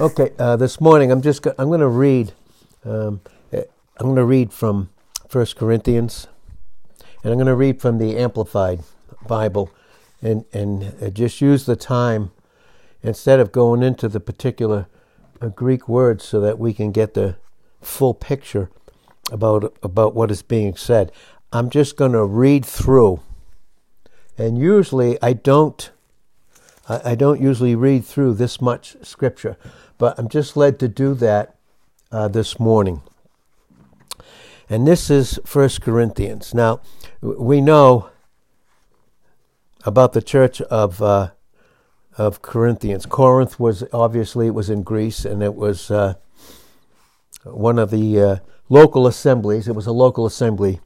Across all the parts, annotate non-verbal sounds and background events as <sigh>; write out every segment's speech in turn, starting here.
Okay, uh, this morning I'm just go- I'm going to read. Um, I'm going to read from First Corinthians, and I'm going to read from the Amplified Bible, and and uh, just use the time instead of going into the particular uh, Greek words, so that we can get the full picture about about what is being said. I'm just going to read through, and usually I don't. I don't usually read through this much scripture but I'm just led to do that uh, this morning. And this is First Corinthians. Now, we know about the church of uh, of Corinthians. Corinth was obviously it was in Greece, and it was uh, one of the uh, local assemblies. It was a local assembly,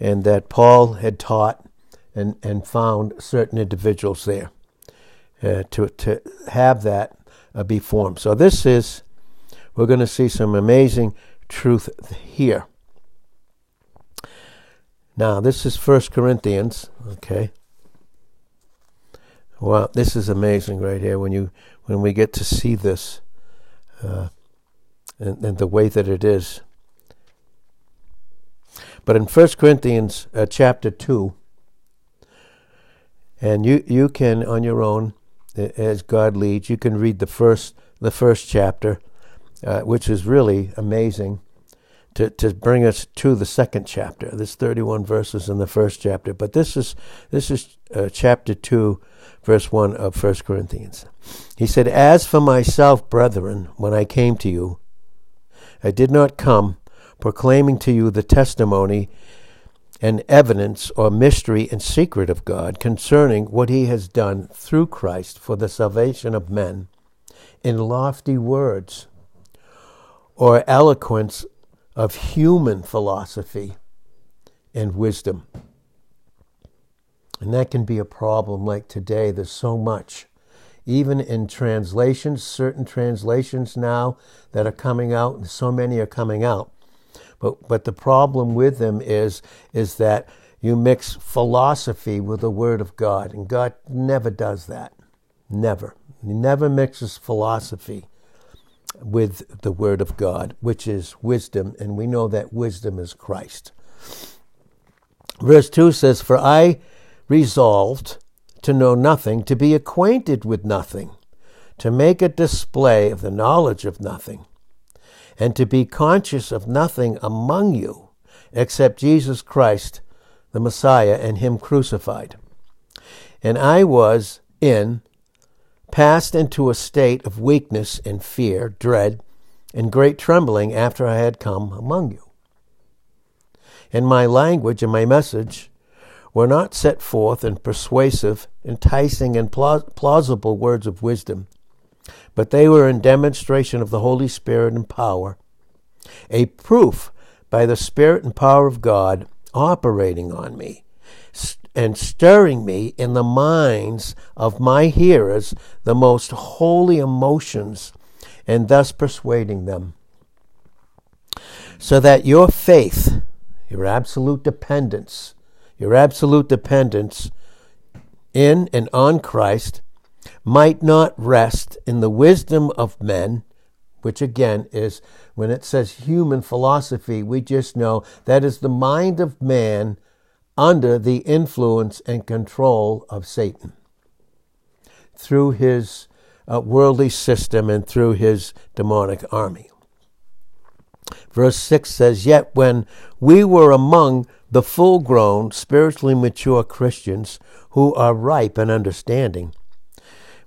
and that Paul had taught and and found certain individuals there uh, to to have that uh, be formed. So this is, we're going to see some amazing truth here. Now, this is First Corinthians, okay? Well, this is amazing right here when you when we get to see this uh, and, and, the way that it is. But in First Corinthians uh, chapter two, and you you can on your own as God leads. You can read the first the first chapter, uh, which is really amazing to, to bring us to the second chapter. There's 31 verses in the first chapter, but this is this is uh, chapter 2, verse 1 of First Corinthians. He said, As for myself, brethren, when I came to you, I did not come proclaiming to you the testimony and evidence or mystery and secret of God concerning what he has done through Christ for the salvation of men in lofty words or eloquence of human philosophy and wisdom. And that can be a problem like today. There's so much. Even in translations, certain translations now that are coming out, and so many are coming out, but but the problem with them is is that you mix philosophy with the Word of God, and God never does that. Never. He never mixes philosophy with the Word of God, which is wisdom, and we know that wisdom is Christ. Verse 2 says, For I resolved to know nothing, to be acquainted with nothing, to make a display of the knowledge of nothing and to be conscious of nothing among you except Jesus Christ, the Messiah, and Him crucified. And I was in, passed into a state of weakness and fear, dread, and great trembling after I had come among you. And my language and my message were not set forth in persuasive, enticing, and plausible words of wisdom but they were in demonstration of the Holy Spirit and power, a proof by the Spirit and power of God operating on me and stirring me in the minds of my hearers the most holy emotions and thus persuading them. So that your faith, your absolute dependence, your absolute dependence in and on Christ might not rest in the wisdom of men, which again is when it says human philosophy, we just know that is the mind of man under the influence and control of Satan through his uh, worldly system and through his demonic army. Verse 6 says, Yet when we were among the full grown, spiritually mature Christians who are ripe in understanding,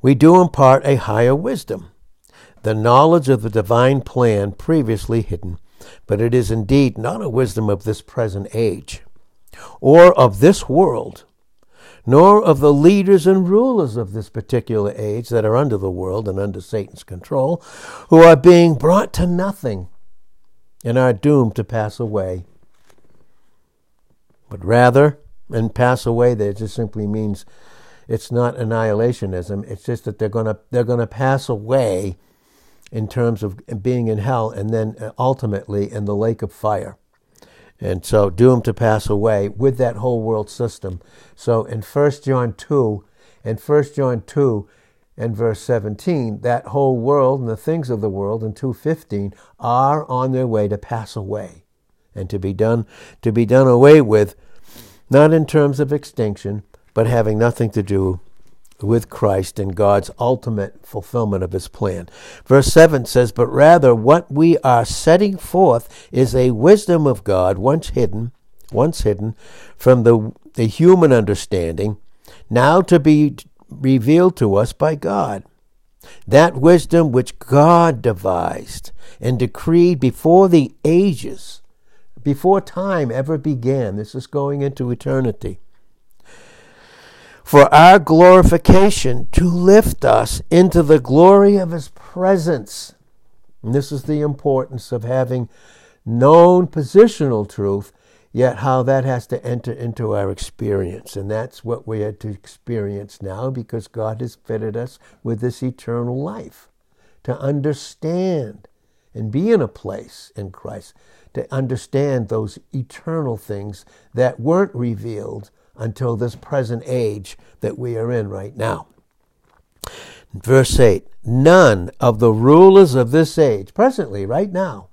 we do impart a higher wisdom, the knowledge of the divine plan previously hidden, but it is indeed not a wisdom of this present age, or of this world, nor of the leaders and rulers of this particular age that are under the world and under Satan's control, who are being brought to nothing and are doomed to pass away. But rather, and pass away there just simply means it's not annihilationism. It's just that they're gonna they're gonna pass away in terms of being in hell and then uh, ultimately in the lake of fire. And so doomed to pass away with that whole world system. So in 1 John 2, in 1 John 2, and verse 17, that whole world and the things of the world in 215 are on their way to pass away and to be done to be done away with not in terms of extinction but having nothing to do with Christ and God's ultimate fulfillment of his plan. Verse 7 says, But rather what we are setting forth is a wisdom of God once hidden, once hidden from the, the human understanding, now to be revealed to us by God. That wisdom which God devised and decreed before the ages, before time ever began. This is going into eternity. For our glorification to lift us into the glory of His presence. And this is the importance of having known positional truth Yet, how that has to enter into our experience. And that's what we had to experience now because God has fitted us with this eternal life to understand and be in a place in Christ to understand those eternal things that weren't revealed until this present age that we are in right now. Verse 8 None of the rulers of this age, presently, right now,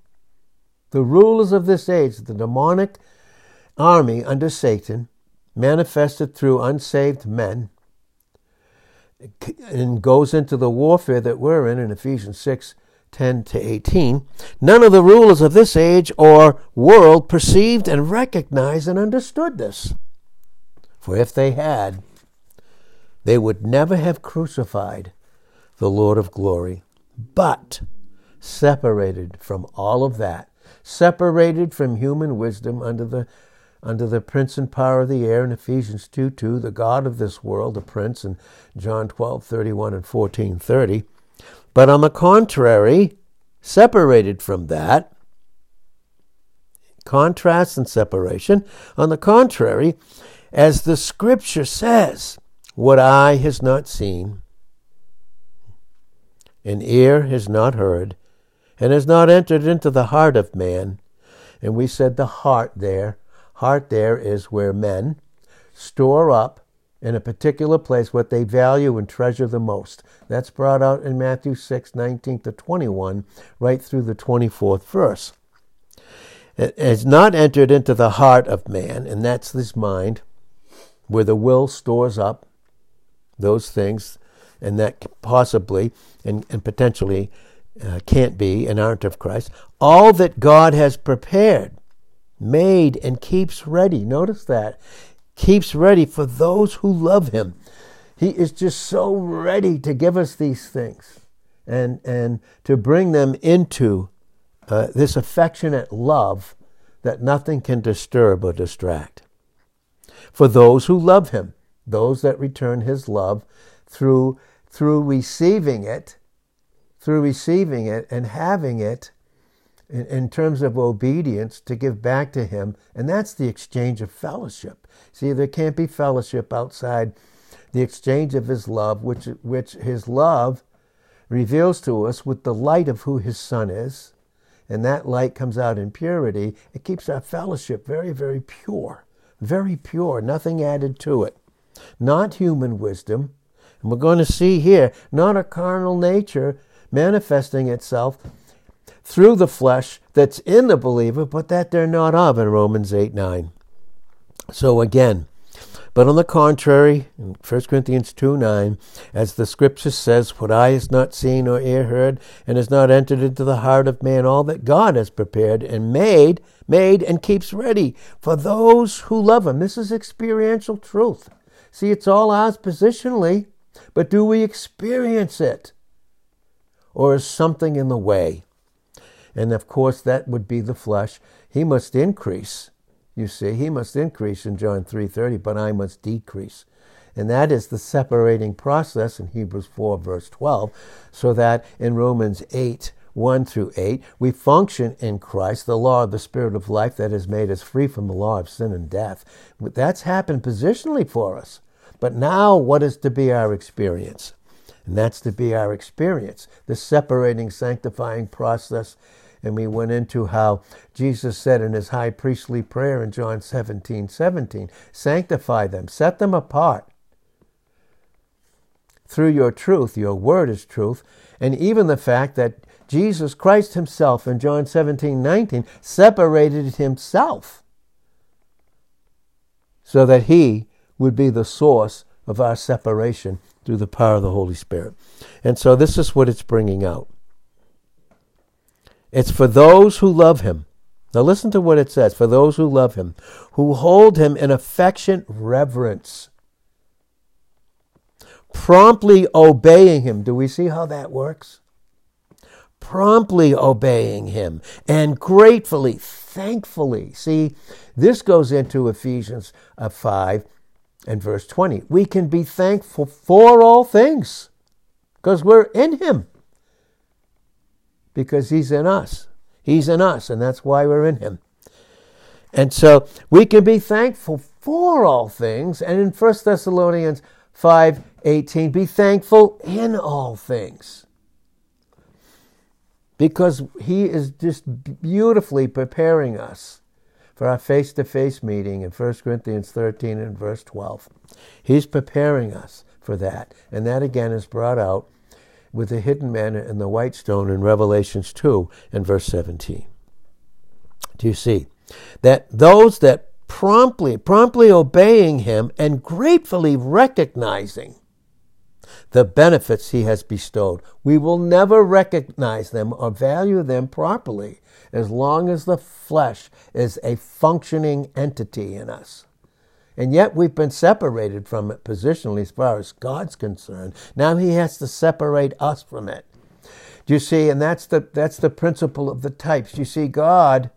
the rulers of this age, the demonic army under Satan, manifested through unsaved men, and goes into the warfare that we're in in Ephesians 6 10 to 18. None of the rulers of this age or world perceived and recognized and understood this. For if they had, they would never have crucified the Lord of glory, but separated from all of that, separated from human wisdom under the under the prince and power of the air in Ephesians 2 2, the God of this world, the prince in John 12 31 and 14 30. But on the contrary, separated from that, contrast and separation, on the contrary, as the scripture says, what eye has not seen, and ear has not heard, and has not entered into the heart of man. And we said the heart there Heart there is where men store up in a particular place what they value and treasure the most. That's brought out in Matthew 6, 19 to 21, right through the 24th verse. It has not entered into the heart of man, and that's his mind, where the will stores up those things, and that possibly and, and potentially uh, can't be and aren't of Christ. All that God has prepared made and keeps ready. Notice that. Keeps ready for those who love him. He is just so ready to give us these things and, and to bring them into uh, this affectionate love that nothing can disturb or distract. For those who love him, those that return his love through, through receiving it, through receiving it and having it in, in terms of obedience to give back to Him, and that's the exchange of fellowship. See, there can't be fellowship outside the exchange of His love, which, which His love reveals to us with the light of who His Son is, and that light comes out in purity. It keeps our fellowship very, very pure, very pure, nothing added to it. Not human wisdom, and we're going to see here, not a carnal nature manifesting itself through the flesh that's in the believer, but that they're not of in Romans 8 9. So again, but on the contrary, in 1 Corinthians 2 9, as the scripture says, What eye has not seen or ear heard, and has not entered into the heart of man all that God has prepared and made, made and keeps ready for those who love him. This is experiential truth. See, it's all ours positionally, but do we experience it? Or is something in the way? And of course, that would be the flesh. He must increase. You see, he must increase in John 3:30, but I must decrease. And that is the separating process in Hebrews 4, verse 12, so that in Romans 8, 1 through 8, we function in Christ, the law of the Spirit of life that has made us free from the law of sin and death. That's happened positionally for us. But now, what is to be our experience? And that's to be our experience, the separating, sanctifying process and we went into how Jesus said in his high priestly prayer in John 17 17, sanctify them, set them apart through your truth, your word is truth, and even the fact that Jesus Christ himself in John 17, 19 separated himself so that he would be the source of our separation through the power of the Holy Spirit. And so this is what it's bringing out. It's for those who love him. Now listen to what it says for those who love him, who hold him in affectionate reverence, promptly obeying him. Do we see how that works? Promptly obeying him and gratefully, thankfully. See, this goes into Ephesians uh, 5 and verse 20. We can be thankful for all things because we're in him because he's in us. He's in us, and that's why we're in him. And so we can be thankful for all things. And in 1 Thessalonians 5 18, be thankful in all things. Because he is just beautifully preparing us for our face to face meeting in 1 Corinthians 13 and verse 12. He's preparing us for that. And that again is brought out with the hidden manna and the white stone in Revelations 2 and verse 17. Do you see? That those that promptly, promptly obeying him and gratefully recognizing the benefits he has bestowed. We will never recognize them or value them properly as long as the flesh is a functioning entity in us. And yet we've been separated from it positionally as far as God's concerned. Now he has to separate us from it. Do you see? And that's the that's the principle of the types. You see, God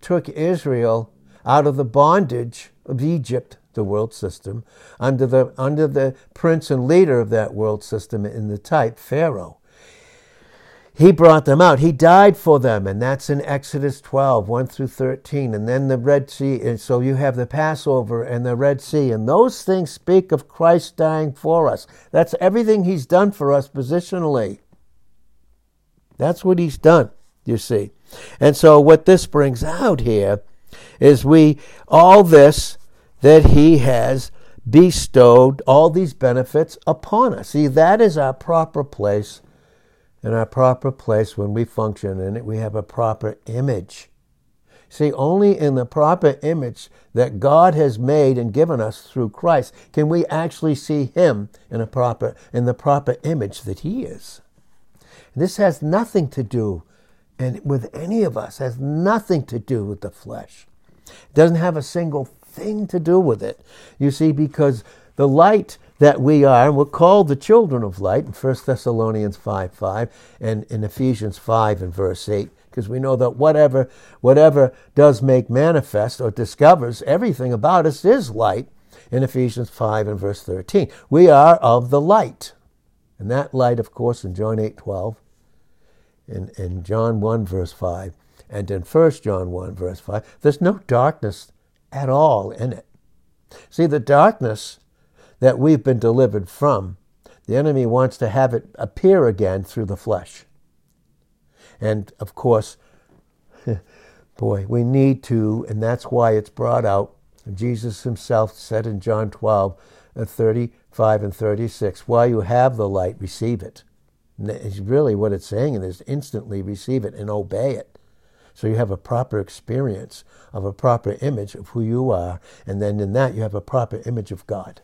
took Israel out of the bondage of Egypt, the world system, under the under the prince and leader of that world system in the type, Pharaoh. He brought them out. He died for them, and that's in Exodus 12, 1 through 13. And then the Red Sea, and so you have the Passover and the Red Sea, and those things speak of Christ dying for us. That's everything He's done for us positionally. That's what He's done, you see. And so what this brings out here is we, all this that He has bestowed, all these benefits upon us. See, that is our proper place in our proper place when we function in it, we have a proper image. See, only in the proper image that God has made and given us through Christ can we actually see Him in a proper in the proper image that He is. This has nothing to do and with any of us has nothing to do with the flesh. It doesn't have a single thing to do with it. You see, because the light that we are, and we're called the children of light in 1 Thessalonians 5 5 and in Ephesians 5 and verse 8, because we know that whatever, whatever does make manifest or discovers everything about us is light in Ephesians 5 and verse 13. We are of the light. And that light, of course, in John 8 12, in, in John 1 verse 5, and in 1 John 1 verse 5, there's no darkness at all in it. See, the darkness that we've been delivered from, the enemy wants to have it appear again through the flesh. And of course, <laughs> boy, we need to, and that's why it's brought out. Jesus himself said in John 12, uh, 35 and 36, while you have the light, receive it. And really what it's saying is instantly receive it and obey it. So you have a proper experience of a proper image of who you are, and then in that you have a proper image of God.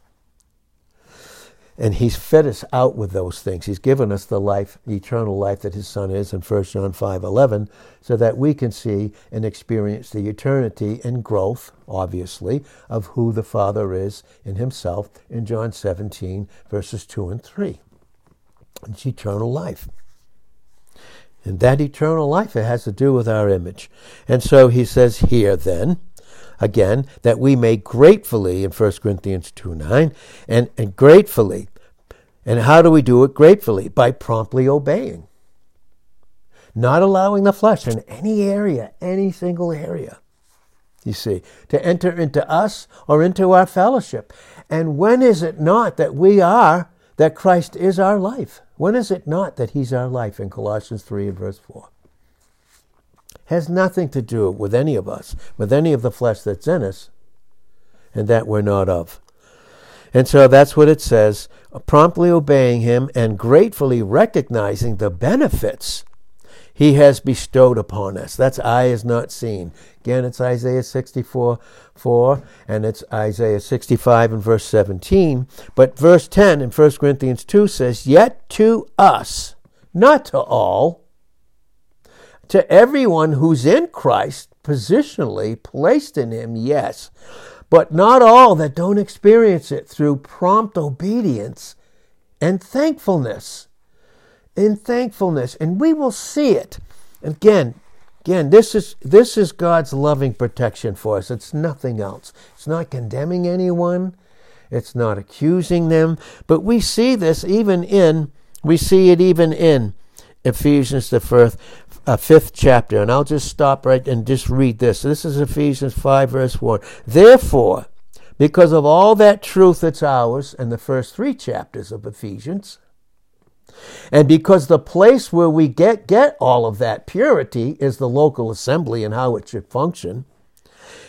And he's fed us out with those things. He's given us the life, eternal life that his son is in 1 John 5:11, so that we can see and experience the eternity and growth, obviously, of who the Father is in himself in John 17, verses 2 and 3. It's eternal life. And that eternal life, it has to do with our image. And so he says here then, again, that we may gratefully, in 1 Corinthians 2 9, and, and gratefully, and how do we do it gratefully? By promptly obeying. Not allowing the flesh in any area, any single area, you see, to enter into us or into our fellowship. And when is it not that we are, that Christ is our life? When is it not that He's our life in Colossians 3 and verse 4? Has nothing to do with any of us, with any of the flesh that's in us, and that we're not of. And so that's what it says promptly obeying him and gratefully recognizing the benefits he has bestowed upon us. That's eye is not seen. Again, it's Isaiah 64 4, and it's Isaiah 65 and verse 17. But verse 10 in 1 Corinthians 2 says, Yet to us, not to all, to everyone who's in Christ, positionally placed in him, yes, but not all that don't experience it through prompt obedience and thankfulness. In thankfulness, and we will see it. Again, again, this is this is God's loving protection for us. It's nothing else. It's not condemning anyone. It's not accusing them, but we see this even in we see it even in Ephesians the first uh, fifth chapter, and I'll just stop right and just read this. This is Ephesians 5, verse 1. Therefore, because of all that truth that's ours in the first three chapters of Ephesians, and because the place where we get, get all of that purity is the local assembly and how it should function,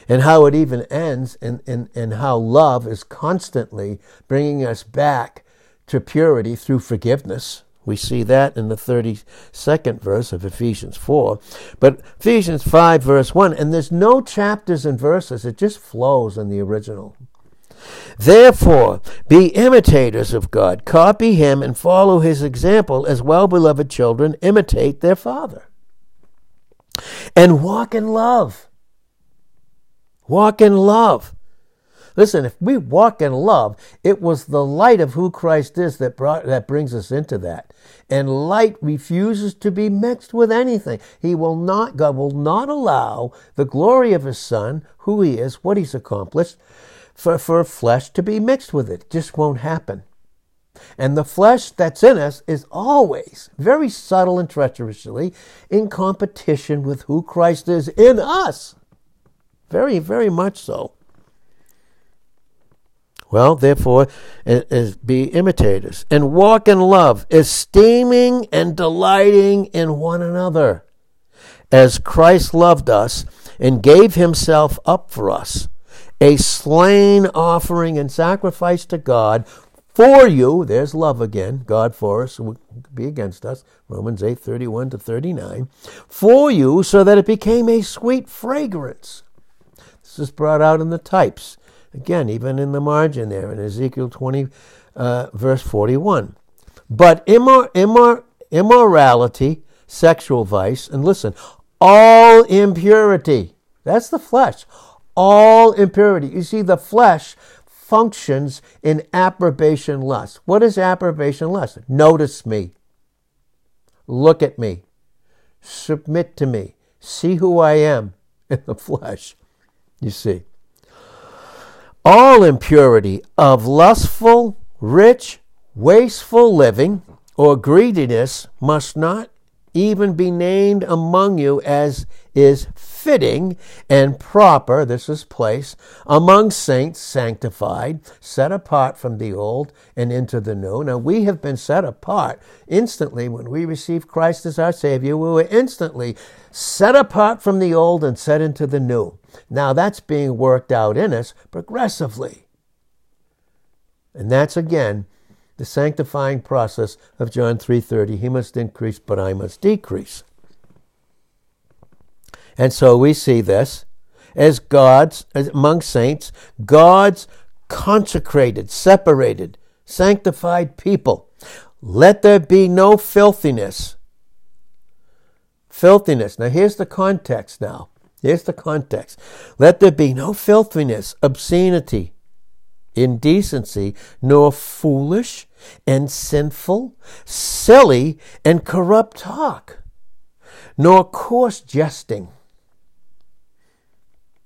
and how it even ends, and, and, and how love is constantly bringing us back to purity through forgiveness we see that in the 32nd verse of Ephesians 4. But Ephesians 5, verse 1, and there's no chapters and verses, it just flows in the original. Therefore, be imitators of God, copy him, and follow his example as well beloved children imitate their Father. And walk in love. Walk in love Listen, if we walk in love, it was the light of who Christ is that brought that brings us into that. And light refuses to be mixed with anything. He will not God will not allow the glory of his son, who he is, what he's accomplished, for, for flesh to be mixed with it. it just won't happen. And the flesh that's in us is always, very subtle and treacherously, in competition with who Christ is in us. Very, very much so. Well, therefore, is be imitators and walk in love, esteeming and delighting in one another, as Christ loved us and gave himself up for us, a slain offering and sacrifice to God for you. There's love again. God for us be against us. Romans 8 31 to 39. For you, so that it became a sweet fragrance. This is brought out in the types Again, even in the margin there in Ezekiel 20, uh, verse 41. But immor- immor- immorality, sexual vice, and listen, all impurity, that's the flesh, all impurity. You see, the flesh functions in approbation lust. What is approbation lust? Notice me, look at me, submit to me, see who I am in the <laughs> flesh. You see all impurity of lustful, rich, wasteful living or greediness must not even be named among you as is fitting and proper, this is place, among saints sanctified, set apart from the old and into the new. Now we have been set apart instantly when we received Christ as our Savior. We were instantly set apart from the old and set into the new. Now that's being worked out in us progressively. And that's again the sanctifying process of John 3:30. He must increase, but I must decrease. And so we see this as God's as among saints, God's consecrated, separated, sanctified people. Let there be no filthiness. Filthiness. Now here's the context now. Here's the context. Let there be no filthiness, obscenity, indecency, nor foolish and sinful, silly and corrupt talk, nor coarse jesting.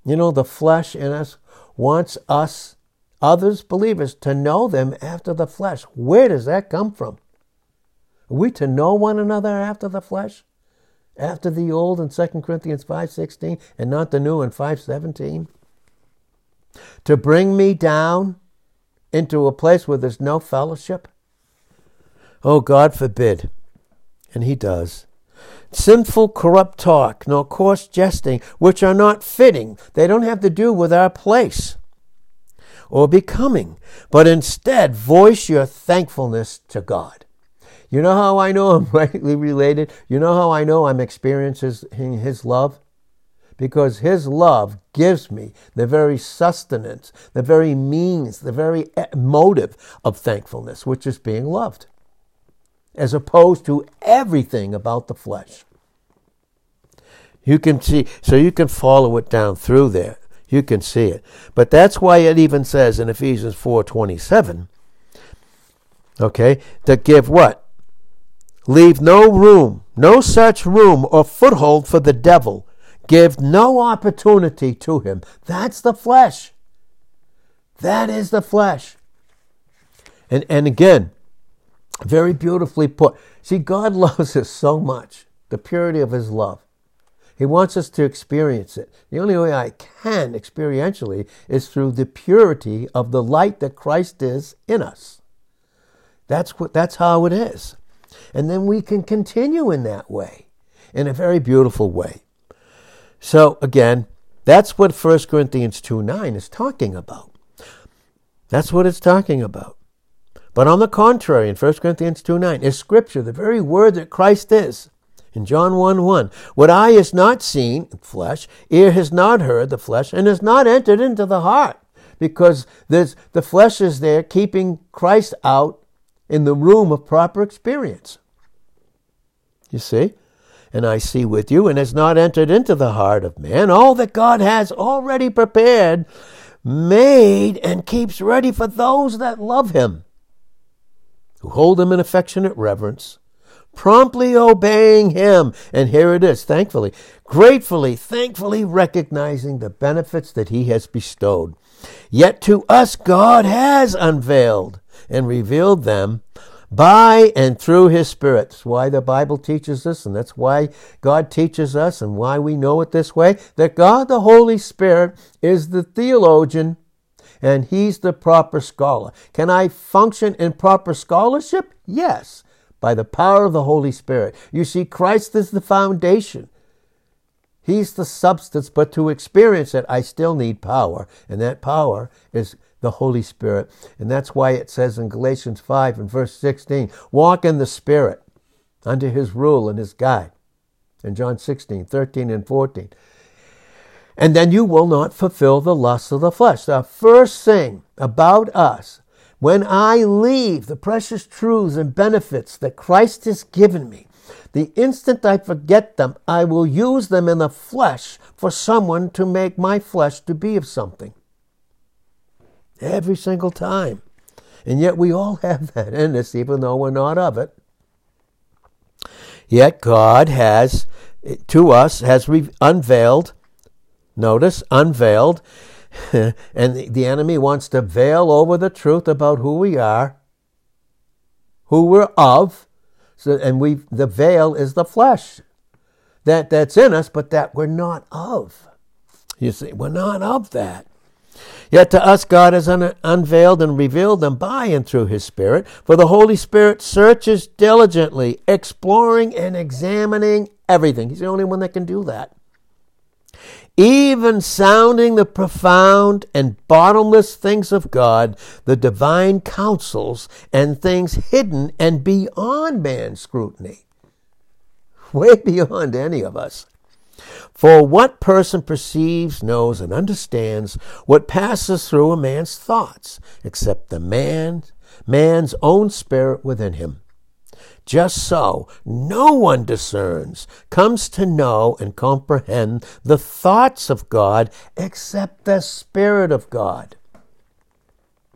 You know, the flesh in us wants us, others, believers, to know them after the flesh. Where does that come from? Are we to know one another after the flesh? After the old in 2 Corinthians 5.16 and not the new in 5.17? To bring me down into a place where there's no fellowship? Oh, God forbid. And He does. Sinful, corrupt talk, nor coarse jesting, which are not fitting. They don't have to do with our place. or becoming, but instead voice your thankfulness to God. You know how I know I'm <laughs> rightly related? You know how I know I'm experiencing His love? Because His love gives me the very sustenance, the very means, the very eh, motive of thankfulness, which is being loved, as opposed to everything about the flesh. You can see, so you can follow it down through there. You can see it. But that's why it even says in Ephesians 4:27, okay, to give what? Leave no room, no such room or foothold for the devil. Give no opportunity to him. That's the flesh. That is the flesh. And and again, very beautifully put. See, God <laughs> loves us so much. The purity of his love. He wants us to experience it. The only way I can experientially is through the purity of the light that Christ is in us. That's what that's how it is. And then we can continue in that way, in a very beautiful way. So again, that's what 1 Corinthians 2 9 is talking about. That's what it's talking about. But on the contrary, in 1 Corinthians 2 9, is Scripture, the very word that Christ is. In John 1 1, what eye has not seen, flesh, ear has not heard, the flesh, and has not entered into the heart. Because the flesh is there keeping Christ out in the room of proper experience. You see? And I see with you, and has not entered into the heart of man all that God has already prepared, made, and keeps ready for those that love him, who hold him in affectionate reverence promptly obeying Him. And here it is, thankfully, gratefully, thankfully recognizing the benefits that He has bestowed. Yet to us, God has unveiled and revealed them by and through His Spirit. That's why the Bible teaches us, and that's why God teaches us, and why we know it this way that God, the Holy Spirit, is the theologian and He's the proper scholar. Can I function in proper scholarship? Yes by the power of the Holy Spirit. You see, Christ is the foundation. He's the substance, but to experience it, I still need power. And that power is the Holy Spirit. And that's why it says in Galatians 5 and verse 16, walk in the Spirit under his rule and his guide. In John 16, 13, and 14. And then you will not fulfill the lusts of the flesh. The first thing about us when I leave the precious truths and benefits that Christ has given me, the instant I forget them, I will use them in the flesh for someone to make my flesh to be of something. Every single time. And yet we all <laughs> have that in us, even though we're not of it. Yet God has, to us, has unveiled, notice, unveiled <laughs> and the enemy wants to veil over the truth about who we are, who we're of. So, and we the veil is the flesh that that's in us, but that we're not of. You see, we're not of that. Yet to us, God has un- unveiled and revealed them by and through His Spirit. For the Holy Spirit searches diligently, exploring and examining everything. He's the only one that can do that even sounding the profound and bottomless things of God, the divine counsels and things hidden and beyond man's scrutiny. Way beyond any of us. For what person perceives, knows, and understands what passes through a man's thoughts, except the man, man's own spirit within him? Just so, no one discerns, comes to know and comprehend the thoughts of God except the Spirit of God.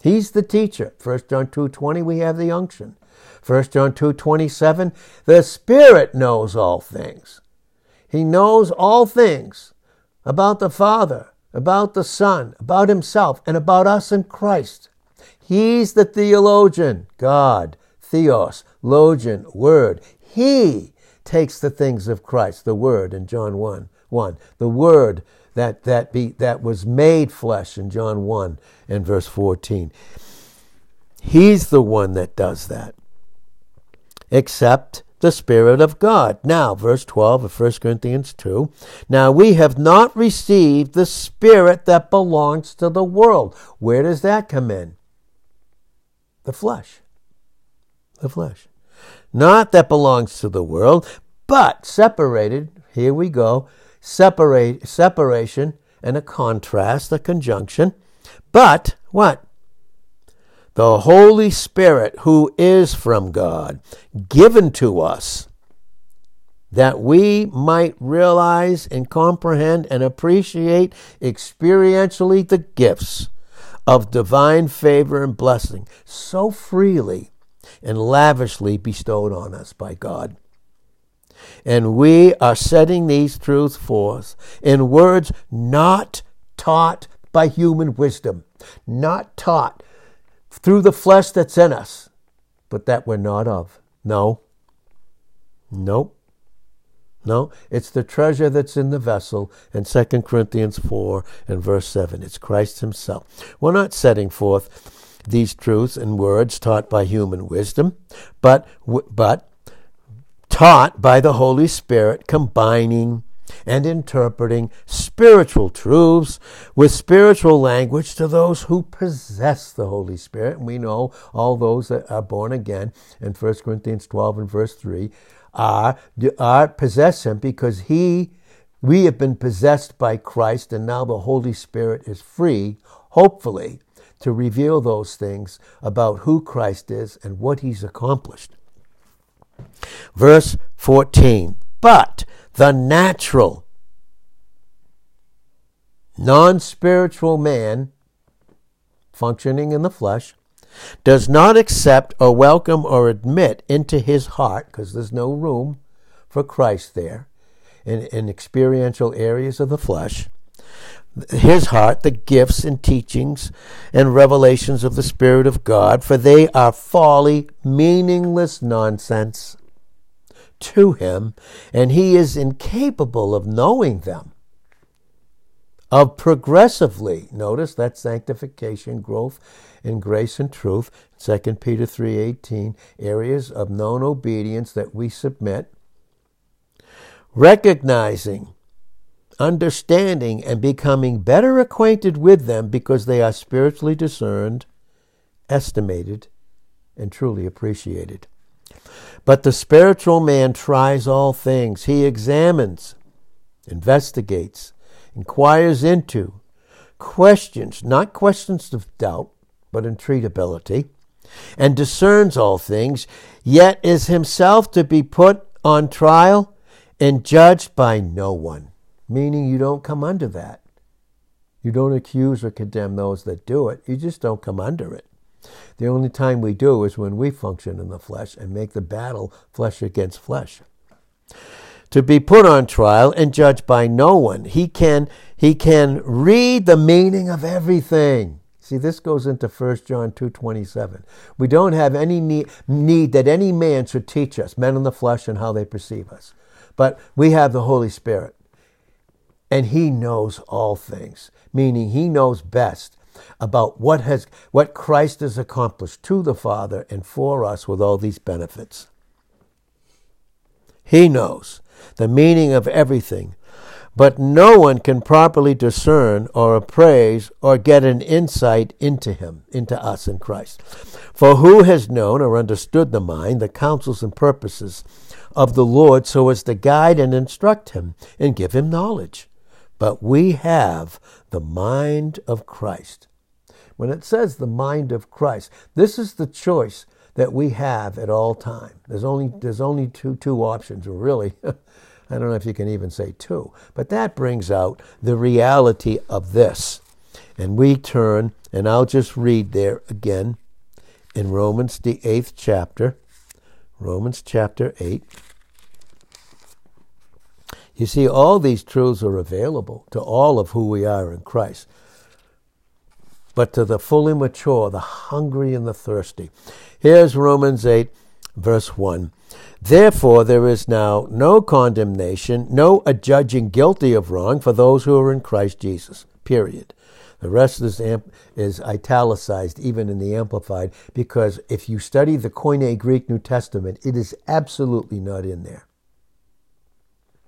He's the teacher. 1 John 2.20, we have the unction. 1 John 2.27, the Spirit knows all things. He knows all things about the Father, about the Son, about himself, and about us in Christ. He's the theologian, God theos, logian, word. He takes the things of Christ, the word in John 1, 1. The word that, that, be, that was made flesh in John 1 and verse 14. He's the one that does that. Except the Spirit of God. Now, verse 12 of 1 Corinthians 2. Now, we have not received the Spirit that belongs to the world. Where does that come in? The flesh. The flesh. Not that belongs to the world, but separated. Here we go. Separate, separation and a contrast, a conjunction. But what? the Holy Spirit who is from God, given to us, that we might realize and comprehend and appreciate experientially the gifts of divine favor and blessing so freely and lavishly bestowed on us by God. And we are setting these truths forth in words not taught by human wisdom, not taught through the flesh that's in us, but that we're not of. No. Nope. No, it's the treasure that's in the vessel in 2 Corinthians 4 and verse 7. It's Christ Himself. We're not setting forth these truths and words taught by human wisdom, but, but taught by the Holy Spirit, combining and interpreting spiritual truths with spiritual language to those who possess the Holy Spirit. And we know all those that are born again in 1 Corinthians 12 and verse 3 are, are possess him because he we have been possessed by Christ and now the Holy Spirit is free, hopefully, to reveal those things about who Christ is and what he's accomplished. Verse 14. But the natural, non spiritual man functioning in the flesh does not accept or welcome or admit into his heart, because there's no room for Christ there in, in experiential areas of the flesh, his heart, the gifts and teachings and revelations of the Spirit of God, for they are folly, meaningless nonsense to him, and he is incapable of knowing them. Of progressively, notice that sanctification, growth in grace and truth, 2 Peter 3:18, areas of known obedience that we submit, recognizing, understanding, and becoming better acquainted with them because they are spiritually discerned, estimated, and truly appreciated. But the spiritual man tries all things. He examines, investigates, inquires into, questions, not questions of doubt, but entreatability, and discerns all things, yet is himself to be put on trial and judged by no one. Meaning you don't come under that. You don't accuse or condemn those that do it. You just don't come under it. The only time we do is when we function in the flesh and make the battle flesh against flesh. To be put on trial and judged by no one. He can, he can read the meaning of everything. See, this goes into 1 John 2.27. We don't have any need, need that any man should teach us, men in the flesh, and how they perceive us. But we have the Holy Spirit. And he knows all things, meaning he knows best about what has what Christ has accomplished to the Father and for us with all these benefits. He knows the meaning of everything, but no one can properly discern or appraise or get an insight into him, into us in Christ. For who has known or understood the mind, the counsels and purposes of the Lord so as to guide and instruct him and give him knowledge? But we have the mind of Christ. When it says the mind of Christ, this is the choice that we have at all time. There's only there's only two two options, really. <laughs> I don't know if you can even say two, but that brings out the reality of this. And we turn, and I'll just read there again in Romans, the eighth chapter, Romans chapter 8. You see, all these truths are available to all of who we are in Christ but to the fully mature, the hungry and the thirsty. Here's Romans 8, verse 1. Therefore, there is now no condemnation, no adjudging guilty of wrong for those who are in Christ Jesus. Period. The rest is, amp- is italicized, even in the Amplified, because if you study the Koine Greek New Testament, it is absolutely not in there.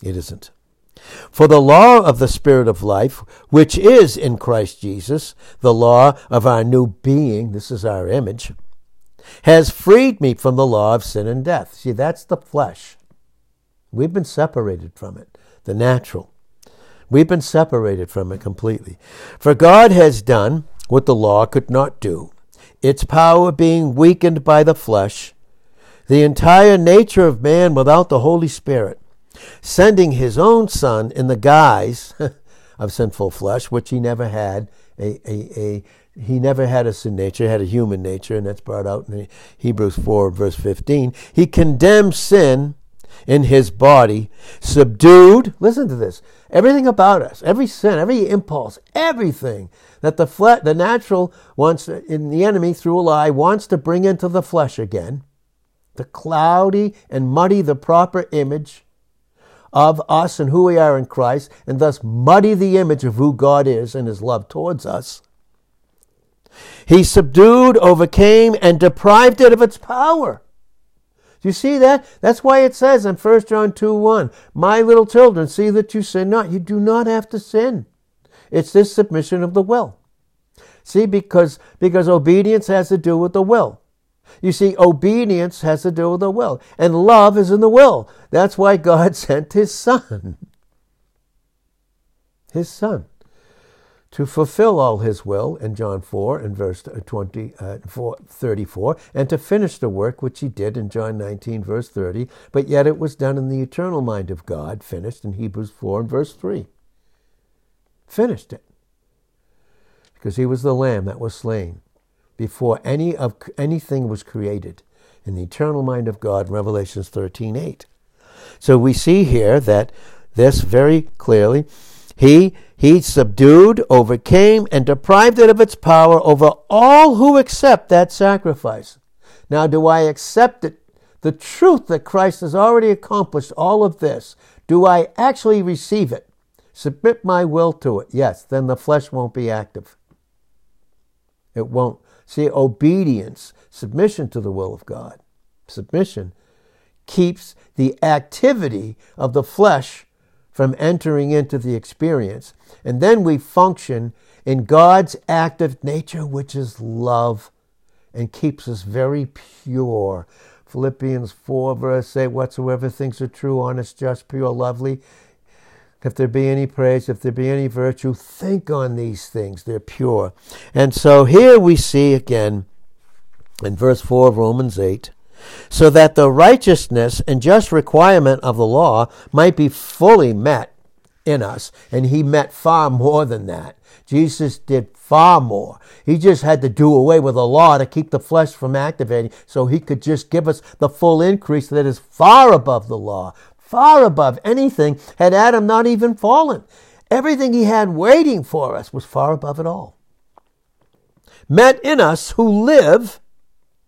It isn't. For the law of the Spirit of life, which is in Christ Jesus, the law of our new being, this is our image, has freed me from the law of sin and death. See, that's the flesh. We've been separated from it, the natural. We've been separated from it completely. For God has done what the law could not do, its power being weakened by the flesh, the entire nature of man without the Holy Spirit, sending his own Son in the guise <laughs> of sinful flesh, which he never had, a, a, a he never had a sin nature, he had a human nature, and that's brought out in Hebrews 4, verse 15. He condemned sin in his body, subdued, listen to this, everything about us, every sin, every impulse, everything that the fle- the natural wants, in the enemy through a lie, wants to bring into the flesh again, to cloudy and muddy the proper image of us and who we are in Christ, and thus muddy the image of who God is and his love towards us. He subdued, overcame, and deprived it of its power. Do you see that? That's why it says in 1 John 2 1, My little children, see that you sin not. You do not have to sin. It's this submission of the will. See, because, because obedience has to do with the will. You see, obedience has to do with the will, and love is in the will. That's why God <laughs> sent His Son. His Son to fulfill all his will in John 4 and verse 20, uh, 4, 34, and to finish the work which he did in John 19, verse 30, but yet it was done in the eternal mind of God, finished in Hebrews 4 and verse 3. Finished it. Because he was the lamb that was slain before any of anything was created in the eternal mind of God, in Revelations 13, 8. So we see here that this very clearly, he he subdued, overcame, and deprived it of its power over all who accept that sacrifice. Now, do I accept it? The truth that Christ has already accomplished all of this. Do I actually receive it? Submit my will to it. Yes, then the flesh won't be active. It won't. See, obedience, submission to the will of God, submission keeps the activity of the flesh from entering into the experience. And then we function in God's active nature, which is love and keeps us very pure. Philippians 4, verse 8 Whatsoever things are true, honest, just, pure, lovely. If there be any praise, if there be any virtue, think on these things. They're pure. And so here we see again in verse 4 of Romans 8 so that the righteousness and just requirement of the law might be fully met in us. And he met far more than that. Jesus did far more. He just had to do away with the law to keep the flesh from activating so he could just give us the full increase that is far above the law, far above anything had Adam not even fallen. Everything he had waiting for us was far above it all. Met in us who live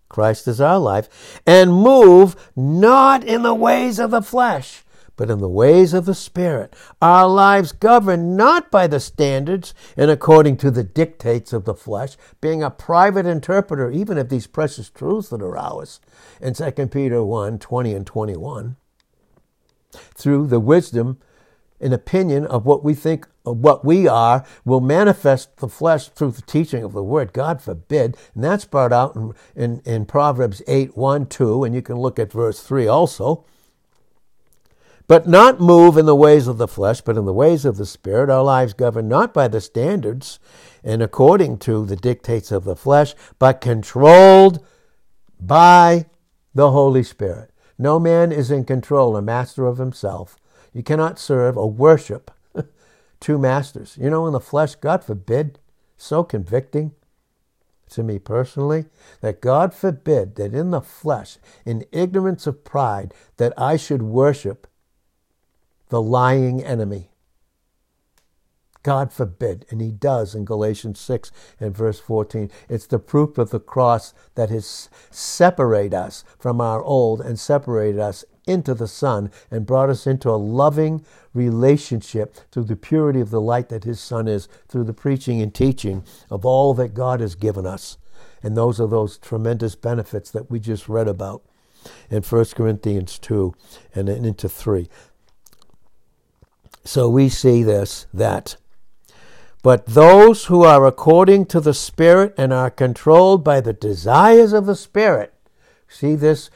Christ is our life, and move not in the ways of the flesh, but in the ways of the Spirit. Our lives governed not by the standards and according to the dictates of the flesh, being a private interpreter even of these precious truths that are ours in 2 Peter 1 20 and 21, through the wisdom an opinion of what we think of what we are will manifest the flesh through the teaching of the word. God forbid. And that's brought out in, in, in Proverbs 8, 1, 2, and you can look at verse 3 also. But not move in the ways of the flesh, but in the ways of the Spirit, our lives governed not by the standards and according to the dictates of the flesh, but controlled by the Holy Spirit. No man is in control, a master of himself you cannot serve or worship <laughs> two masters. You know, in the flesh, God forbid, so convicting to me personally, that God forbid that in the flesh, in ignorance of pride, that I should worship the lying enemy. God forbid. And he does in Galatians 6 and verse 14. It's the proof of the cross that has separated us from our old and separated us into the Son and brought us into a loving relationship through the purity of the light that His Son is, through the preaching and teaching of all that God has given us. And those are those tremendous benefits that we just read about in 1 Corinthians 2 and into 3. So we see this that. But those who are according to the Spirit and are controlled by the desires of the Spirit, see this,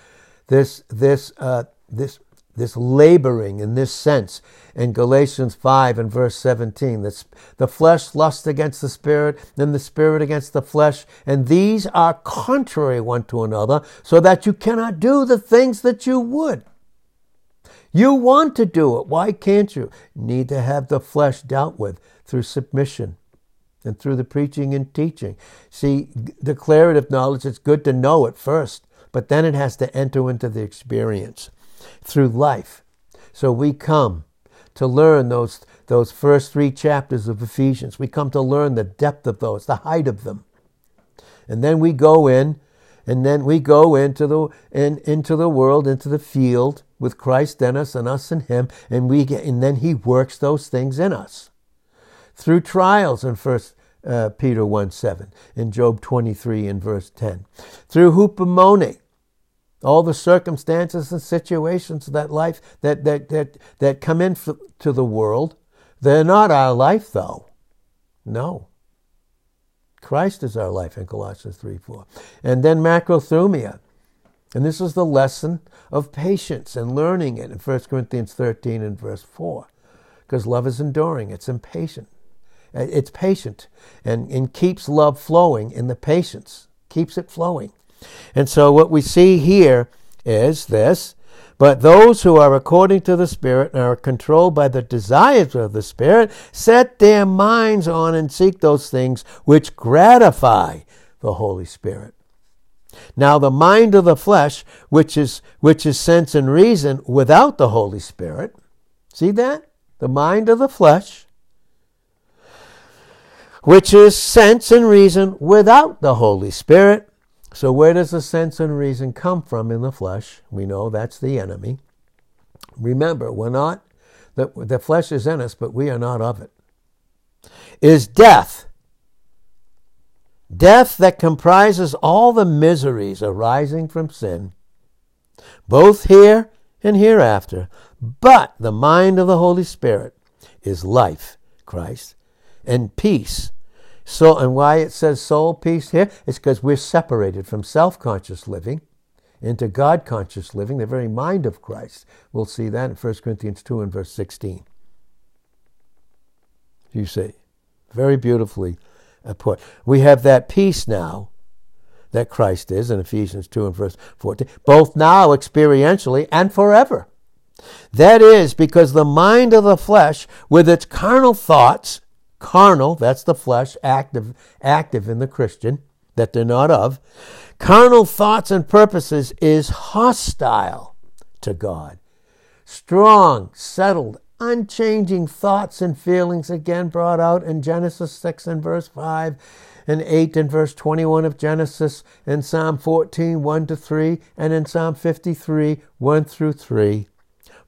this, this, uh, this, this laboring in this sense in Galatians 5 and verse 17. This, the flesh lusts against the spirit, and the spirit against the flesh, and these are contrary one to another, so that you cannot do the things that you would. You want to do it. Why can't you? Need to have the flesh dealt with through submission and through the preaching and teaching. See, declarative knowledge, it's good to know it first, but then it has to enter into the experience through life. So we come to learn those, those first three chapters of Ephesians. We come to learn the depth of those, the height of them. And then we go in, and then we go into the, in, into the world, into the field, with Christ in us and us in him, and we get, and then he works those things in us through trials in First uh, Peter 1 7, in Job 23 in verse 10, through hupomone, all the circumstances and situations of that life that that that that come into the world, they're not our life though. No. Christ is our life in Colossians 3 4. And then macrothumia. And this is the lesson of patience and learning it in 1 Corinthians 13 and verse 4. Because love is enduring, it's impatient. Uh, it's patient and, and keeps love flowing in the patience, keeps it flowing. And so what we see here is this but those who are according to the Spirit and are controlled by the desires of the Spirit set their minds on and seek those things which gratify the Holy Spirit. Now the mind of the flesh, which is which is sense and reason without the Holy Spirit, see that? The mind of the flesh, which is sense and reason without the Holy Spirit. So where does the sense and reason come from in the flesh? We know that's the enemy. Remember, we're not the, the flesh is in us, but we are not of it. Is death Death that comprises all the miseries arising from sin, both here and hereafter. But the mind of the Holy Spirit is life, Christ, and peace. So, and why it says soul peace here? It's because we're separated from self conscious living into God conscious living, the very mind of Christ. We'll see that in 1 Corinthians 2 and verse 16. You see, very beautifully put. We have that peace now that Christ is in Ephesians 2 and verse 14, both now experientially and forever. That is because the mind of the flesh, with its carnal thoughts, carnal, that's the flesh, active, active in the Christian, that they're not of, carnal thoughts and purposes is hostile to God. Strong, settled, unchanging thoughts and feelings again brought out in Genesis 6 and verse 5 and 8 and verse 21 of Genesis in Psalm 14 1 to 3 and in Psalm 53 1 through 3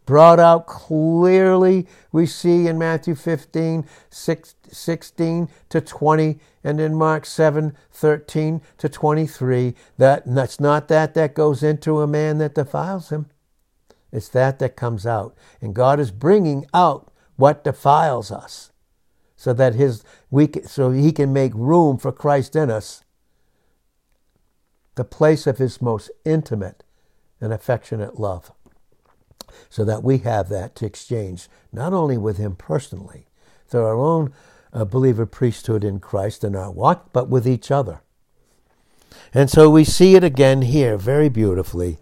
brought out clearly we see in Matthew 15 6, 16 to 20 and in Mark 7 13 to 23 that that's not that that goes into a man that defiles him it's that that comes out. And God is bringing out what defiles us so that his we so he can make room for Christ in us the place of his most intimate and affectionate love so that we have that to exchange not only with him personally through our own uh, believer priesthood in Christ and our walk but with each other and so we see it again here very beautifully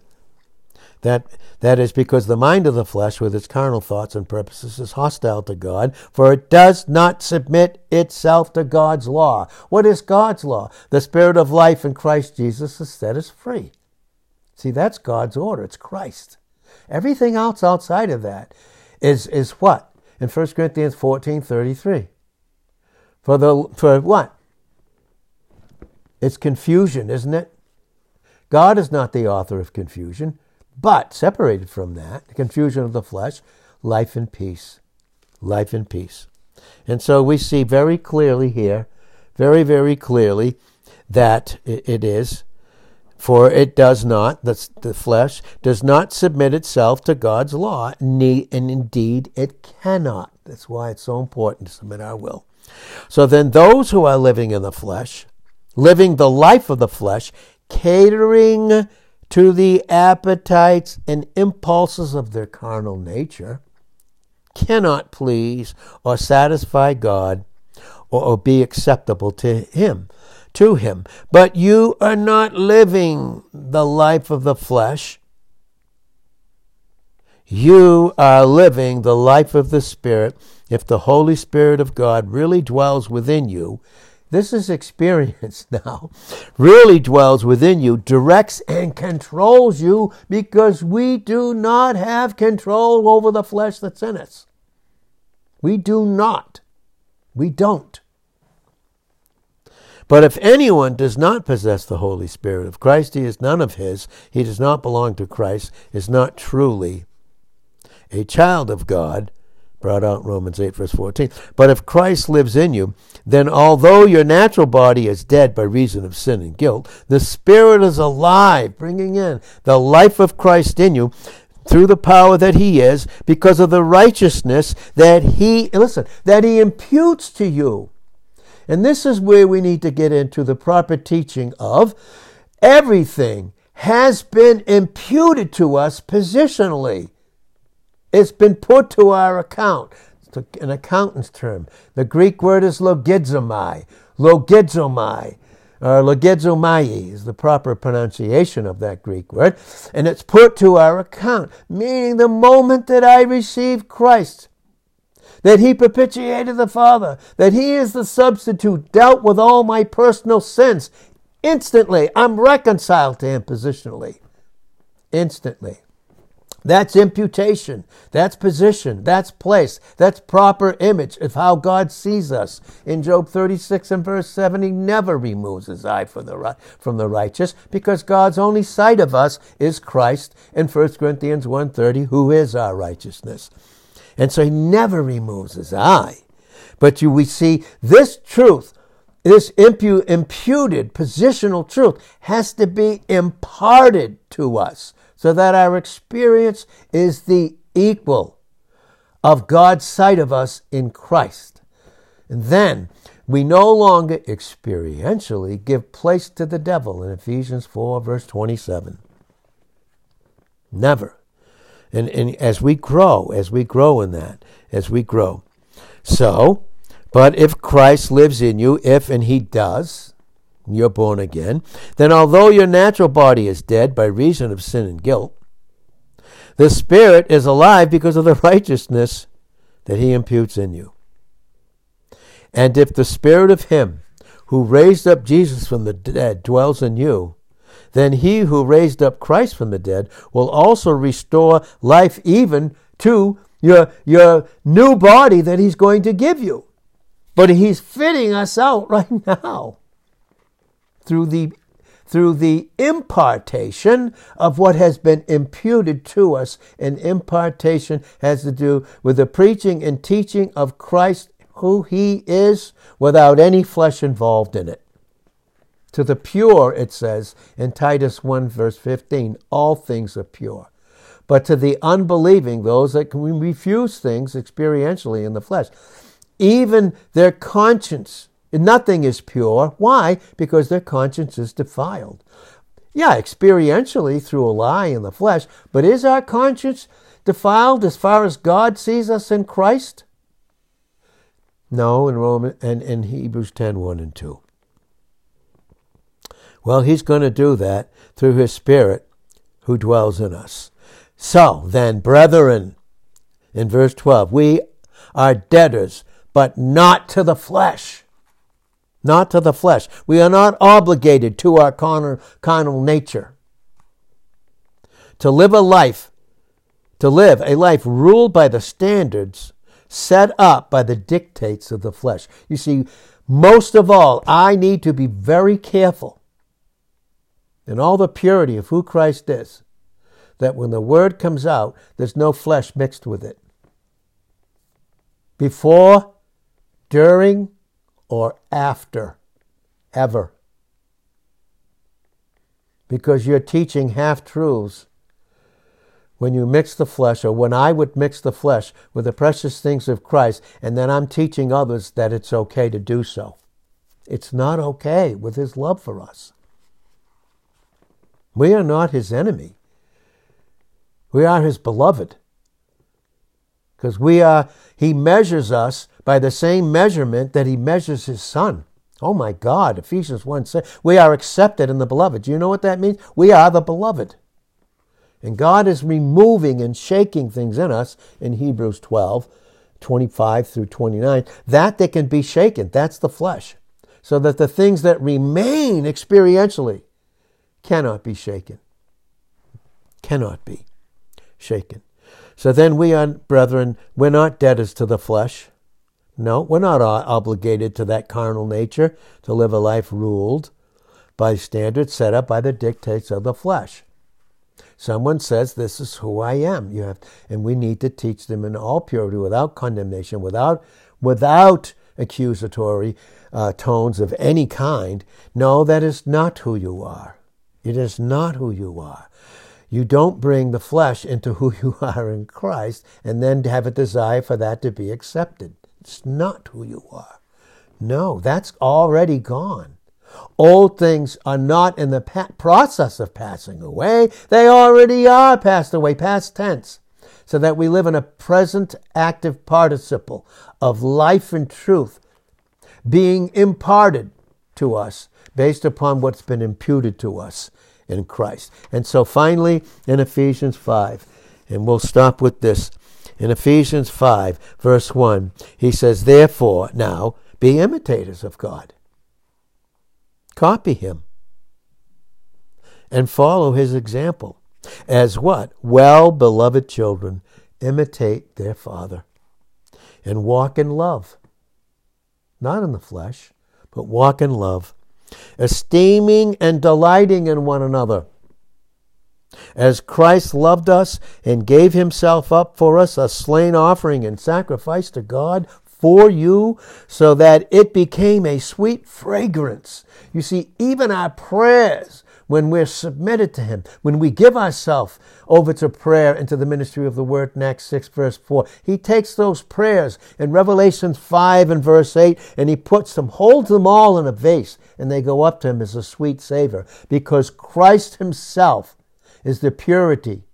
that, that is because the mind of the flesh, with its carnal thoughts and purposes, is hostile to God, for it does not submit itself to God's law. What is God's law? The Spirit of life in Christ Jesus has set us free. See, that's God's order. It's Christ. Everything else outside of that is, is what? In 1 Corinthians 14 33. For, the, for what? It's confusion, isn't it? God is not the author of confusion But separated from that, the confusion of the flesh, life and peace. Life and peace. And so we see very clearly here, very, very clearly, that it is for it does not, the, the flesh, does not submit itself to God's law, and indeed it cannot. That's why it's so important to submit our will. So then, those who are living in the flesh, living the life of the flesh, catering to the appetites and impulses of their carnal nature, cannot please or satisfy God or, be acceptable to Him to him. But you are not living the life of the flesh. You are living the life of the Spirit. If the Holy Spirit of God really dwells within you, this is experience <laughs> now, really dwells within you, directs and controls you because we do not have control over the flesh that's in us. We do not. We don't. But if anyone does not possess the Holy Spirit of Christ, he is none of his, he does not belong to Christ, is not truly a child of God, brought out Romans 8, verse 14. But if Christ lives in you, then although your natural body is dead by reason of sin and guilt, the Spirit is alive, bringing in the life of Christ in you through the power that he is because of the righteousness that he listen that he imputes to you and this is where we need to get into the proper teaching of everything has been imputed to us positionally. It's been put to our account. It's an accountant's term. The Greek word is logizomai. Logizomai. Or logizomai is the proper pronunciation of that Greek word. And it's put to our account, meaning the moment that I receive Christ, that he propitiated the Father, that he is the substitute, dealt with all my personal sins. Instantly, I'm reconciled to him positionally. Instantly. That's imputation. That's position. That's place. That's proper image of how God sees us. In Job 36 and verse 7, he never removes his eye from the, from the righteous because God's only sight of us is Christ in 1 Corinthians 1.30, who is our righteousness. And so he never removes his eye. But you, we see this truth, this impu, imputed positional truth, has to be imparted to us so that our experience is the equal of God's sight of us in Christ. And then we no longer experientially give place to the devil in Ephesians 4, verse 27. Never. And, and as we grow, as we grow in that, as we grow. So, but if Christ lives in you, if and he does, you're born again, then although your natural body is dead by reason of sin and guilt, the Spirit is alive because of the righteousness that he imputes in you. And if the Spirit of him who raised up Jesus from the dead dwells in you, then he who raised up Christ from the dead will also restore life even to your, your new body that he's going to give you. But he's fitting us out <laughs> right now through the through the impartation of what has been imputed to us. And impartation has to do with the preaching and teaching of Christ, who he is, without any flesh involved in it. To the pure, it says in Titus 1, verse 15, all things are pure. But to the unbelieving, those that can refuse things experientially in the flesh, even their conscience, nothing is pure. Why? Because their conscience is defiled. Yeah, experientially through a lie in the flesh, but is our conscience defiled as far as God sees us in Christ? No, in Roman and in Hebrews 10, 1 and 2. Well, he's going to do that through his Spirit who dwells in us. So then, brethren, in verse 12, we are debtors, but not to the flesh. Not to the flesh. We are not obligated to our carnal, carnal nature. To live a life, to live a life ruled by the standards set up by the dictates of the flesh. You see, most of all, I need to be very careful in all the purity of who Christ is, that when the word comes out, there's no flesh mixed with it. Before, during, or after, ever. Because you're teaching half truths when you mix the flesh, or when I would mix the flesh with the precious things of Christ, and then I'm teaching others that it's okay to do so. It's not okay with His love for us. We are not His enemy. We are His beloved. Because we are, He measures us by the same measurement that He measures His Son. Oh my God, Ephesians 1 says, we are accepted in the beloved. Do you know what that means? We are the beloved. And God is removing and shaking things in us in Hebrews 12, 25 through 29, that they can be shaken. That's the flesh. So that the things that remain experientially cannot be shaken. Cannot be shaken. So then we are, brethren, we're not debtors to the flesh. No, we're not obligated to that carnal nature to live a life ruled by standards set up by the dictates of the flesh. Someone says, This is who I am. You have, and we need to teach them in all purity, without condemnation, without, without accusatory uh, tones of any kind. No, that is not who you are. It is not who you are. You don't bring the flesh into who <laughs> you are in Christ and then have a desire for that to be accepted. It's not who you are. No, that's already gone. Old things are not in the pa- process of passing away. They already are passed away, past tense. So that we live in a present active participle of life and truth being imparted to us based upon what's been imputed to us in Christ. And so finally, in Ephesians 5, and we'll stop with this. In Ephesians 5, verse 1, he says, Therefore, now, be imitators of God Copy him and follow his example. As what? Well beloved children, imitate their father and walk in love. Not in the flesh, but walk in love, esteeming and delighting in one another. As Christ loved us and gave himself up for us, a slain offering and sacrifice to God for you so that it became a sweet fragrance. You see, even our prayers, when we're submitted to Him, when we give ourselves over to prayer into the ministry of the Word in Acts 6, verse 4, He takes those prayers in Revelation 5 and verse 8 and He puts them, holds them all in a vase, and they go up to Him as a sweet savor because Christ Himself is the purity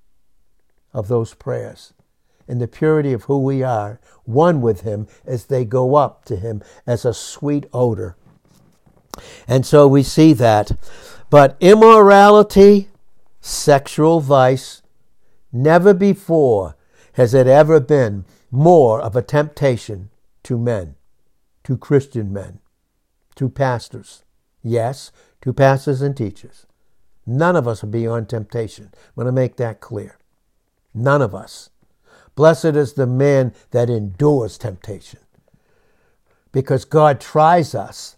of those prayers and the purity of who we are, one with Him as they go up to Him as a sweet odor. And so we see that. But immorality, sexual vice, never before has it ever been more of a temptation to men, to Christian men, to pastors. Yes, to pastors and teachers. None of us are beyond temptation. I want to make that clear. None of us. Blessed is the man that endures temptation. Because God tries us.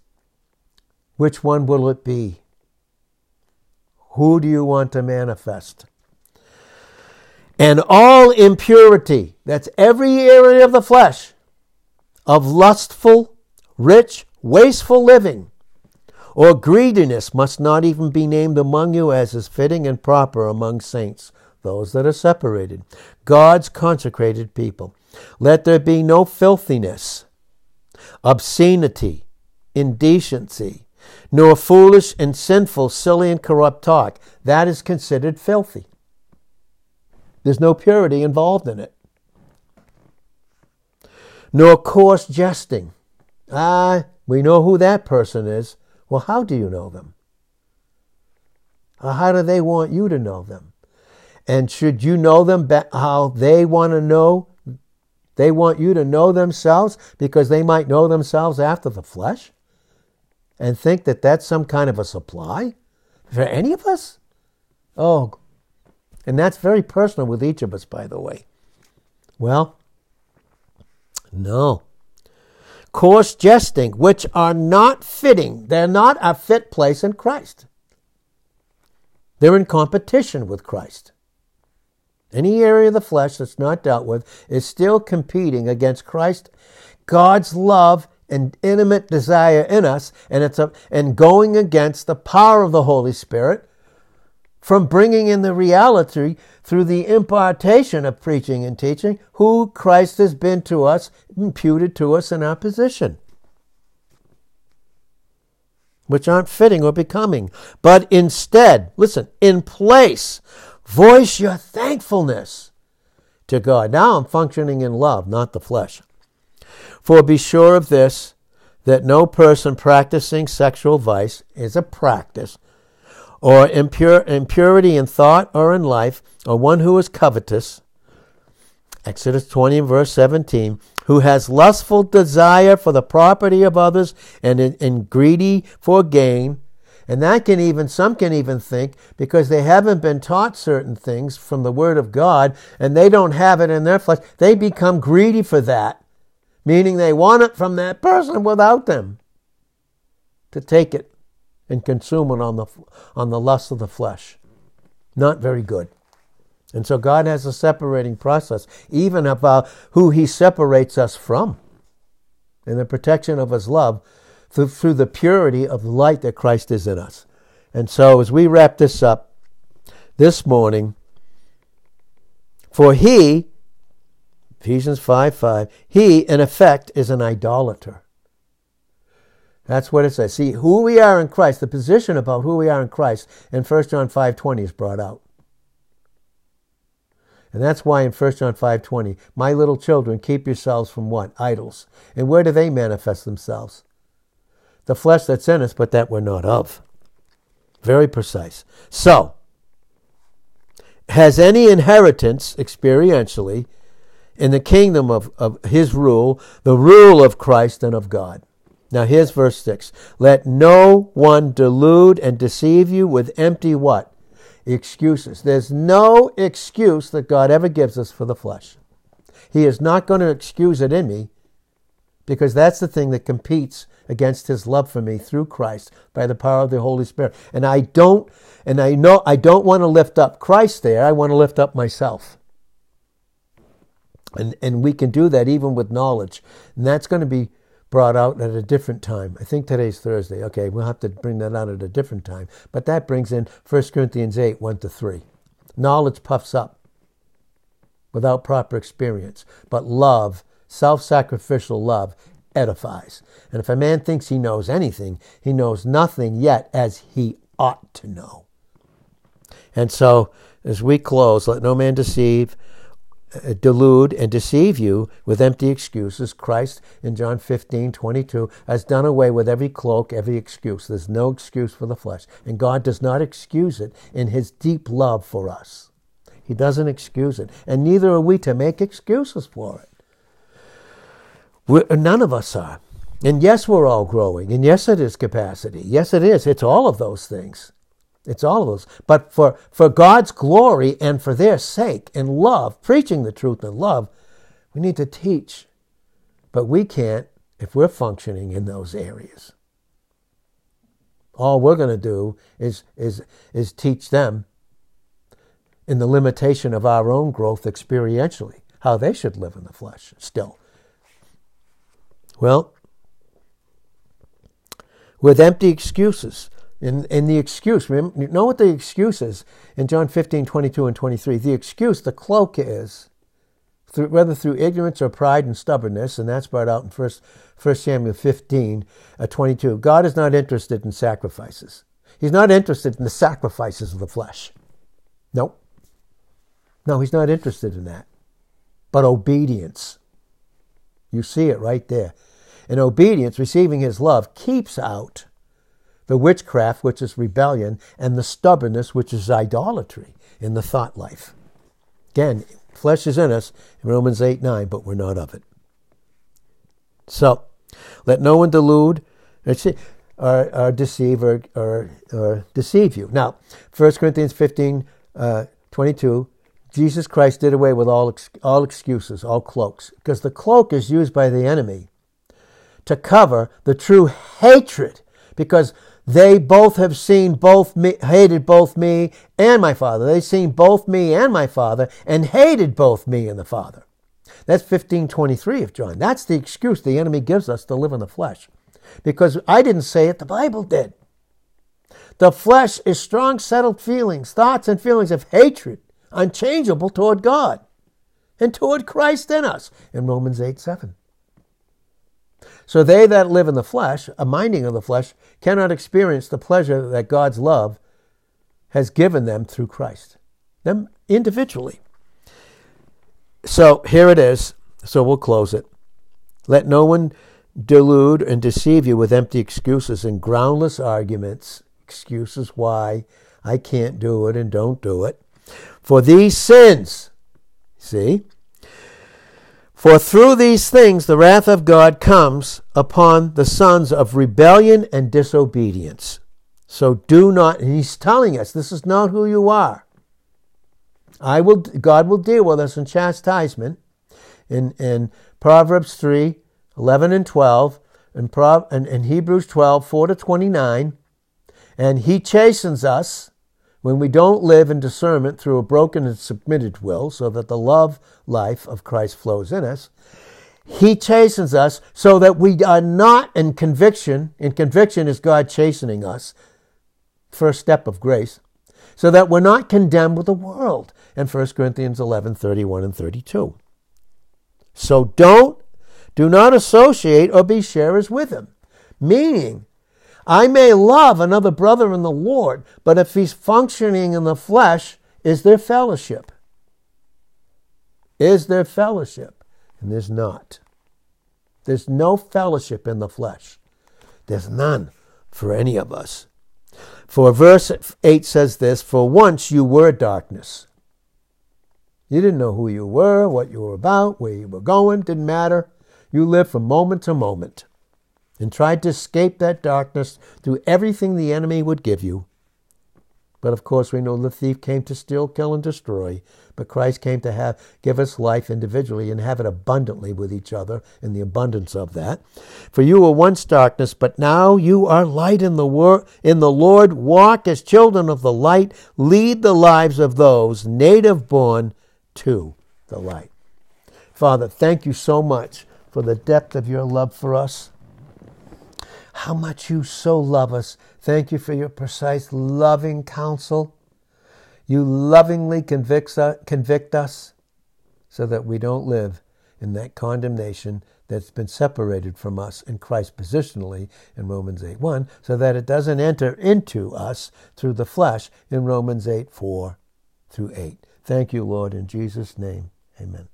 Which one will it be? Who do you want to manifest? And all impurity, that's every area of the flesh, of lustful, rich, wasteful living, or greediness must not even be named among you as is fitting and proper among saints those that are separated, God's consecrated people. Let there be no filthiness, obscenity, indecency, nor foolish and sinful, silly and corrupt talk. That is considered filthy. There's no purity involved in it. Nor coarse jesting. Ah, we know who that person is. Well, how do you know them? how do they want you to know them? And should you know them how they want to know? They want you to know themselves because they might know themselves after the flesh and think that that's some kind of a supply for any of us? Oh, and that's very personal with each of us, by the way. Well, no. Coarse jesting, which are not fitting. They're not a fit place in Christ. They're in competition with Christ. any area of the flesh that's not dealt with, is still competing against Christ, God's love and intimate desire in us, and it's a, and going against the power of the Holy Spirit from bringing in the reality through the impartation of preaching and teaching who Christ has been to us, imputed to us in our position, which aren't fitting or becoming. But instead, listen, in place, voice your thankfulness to God. Now I'm functioning in love, not the flesh. For be sure of this, that no person practicing sexual vice is a practice, or impure, impurity in thought or in life, or one who is covetous, Exodus 20 verse 17, who has lustful desire for the property of others and, and greedy for gain. And that can even, some can even think, because they haven't been taught certain things from the Word of God and they don't have it in their flesh, they become greedy for that meaning they want it from that person without them to take it and consume it on the, on the lust of the flesh. Not very good. And so God has a separating process, even about who He separates us from in the protection of His love through, through the purity of the light that Christ is in us. And so as we wrap this up this morning, for He Ephesians 5 5. He, in effect, is an idolater. That's what it says. See, who we are in Christ, the position about who we are in Christ in 1 John 5.20 is brought out. And that's why in 1 John 5.20, my little children, keep yourselves from what? Idols. And where do they manifest themselves? The flesh that's in us, but that we're not of. Very precise. So, has any inheritance experientially in the kingdom of, of his rule, the rule of Christ and of God. Now here's verse 6. Let no one delude and deceive you with empty what? Excuses. There's no excuse that God ever gives us for the flesh. He is not going to excuse it in me because that's the thing that competes against his love for me through Christ by the power of the Holy Spirit. And I don't and I know I don't want to lift up Christ there. I want to lift up myself. And, and we can do that even with knowledge. And that's going to be brought out at a different time. I think today's Thursday. Okay, we'll have to bring that out at a different time. But that brings in 1 Corinthians 8 1 to 3. Knowledge puffs up without proper experience, but love, self sacrificial love, edifies. And if a man thinks he knows anything, he knows nothing yet as he ought to know. And so, as we close, let no man deceive Uh, delude and deceive you with empty excuses. Christ in John 15, 22 has done away with every cloak, every excuse. There's no excuse for the flesh. And God does not excuse it in his deep love for us. He doesn't excuse it. And neither are we to make excuses for it. We're, uh, none of us are. And yes, we're all growing. And yes, it is capacity. Yes, it is. It's all of those things. It's all of those. But for, for God's glory and for their sake and love, preaching the truth in love, we need to teach. But we can't if we're functioning in those areas. All we're going to do is, is, is teach them in the limitation of our own growth experientially, how they should live in the flesh still. Well, with empty excuses. In, in the excuse, remember, you know what the excuse is in John 15, 22 and 23? The excuse, the cloak is, through, whether through ignorance or pride and stubbornness, and that's brought out in 1, 1 Samuel 15, uh, 22. God is not interested in sacrifices. He's not interested in the sacrifices of the flesh. Nope. No, he's not interested in that. But obedience. You see it right there. And obedience, receiving his love, keeps out the witchcraft, which is rebellion, and the stubbornness, which is idolatry in the thought life. Again, flesh is in us in Romans 8 9, but we're not of it. So, let no one delude or, or deceive or, or, or, deceive you. Now, 1 Corinthians 15 uh, 22, Jesus Christ did away with all, all excuses, all cloaks, because the cloak is used by the enemy to cover the true hatred, because they both have seen both me, hated both me and my Father. They've seen both me and my Father and hated both me and the Father. That's 1523 of John. That's the excuse the enemy gives us to live in the flesh. Because I didn't say it, the Bible did. The flesh is strong, settled feelings, thoughts, and feelings of hatred, unchangeable toward God and toward Christ in us, in Romans 8 7. So they that live in the flesh, a minding of the flesh, cannot experience the pleasure that God's love has given them through Christ, them individually. So here it is. So we'll close it. Let no one delude and deceive you with empty excuses and groundless arguments, excuses why I can't do it and don't do it. For these sins, see, for through these things the wrath of God comes upon the sons of rebellion and disobedience. So do not, he's telling us this is not who you are. I will, God will deal with us in chastisement in, in Proverbs 3 11 and 12, and, Pro, and, and Hebrews 12 4 to 29. And he chastens us when we don't live in discernment through a broken and submitted will, so that the love life of Christ flows in us. He chastens us so that we are not in conviction. In conviction is God chastening us. First step of grace. So that we're not condemned with the world. And 1 Corinthians 11, 31 and 32. So don't, do not associate or be sharers with him. Meaning, I may love another brother in the Lord, but if he's functioning in the flesh, is there fellowship? Is there fellowship? And there's not. There's no fellowship in the flesh. There's none for any of us. For verse 8 says this For once you were darkness. You didn't know who you were, what you were about, where you were going, didn't matter. You lived from moment to moment and tried to escape that darkness through everything the enemy would give you. But of course, we know the thief came to steal, kill, and destroy. But Christ came to have give us life individually and have it abundantly with each other in the abundance of that. For you were once darkness, but now you are light in the wor- in the Lord. Walk as children of the light. Lead the lives of those native born to the light. Father, thank you so much for the depth of your love for us how much you so love us. Thank you for your precise, loving counsel. You lovingly uh, convict us so that we don't live in that condemnation that's been separated from us in Christ positionally in Romans 8 1, so that it doesn't enter into us through the flesh in Romans 8 4 through 8. Thank you, Lord, in Jesus' name. Amen.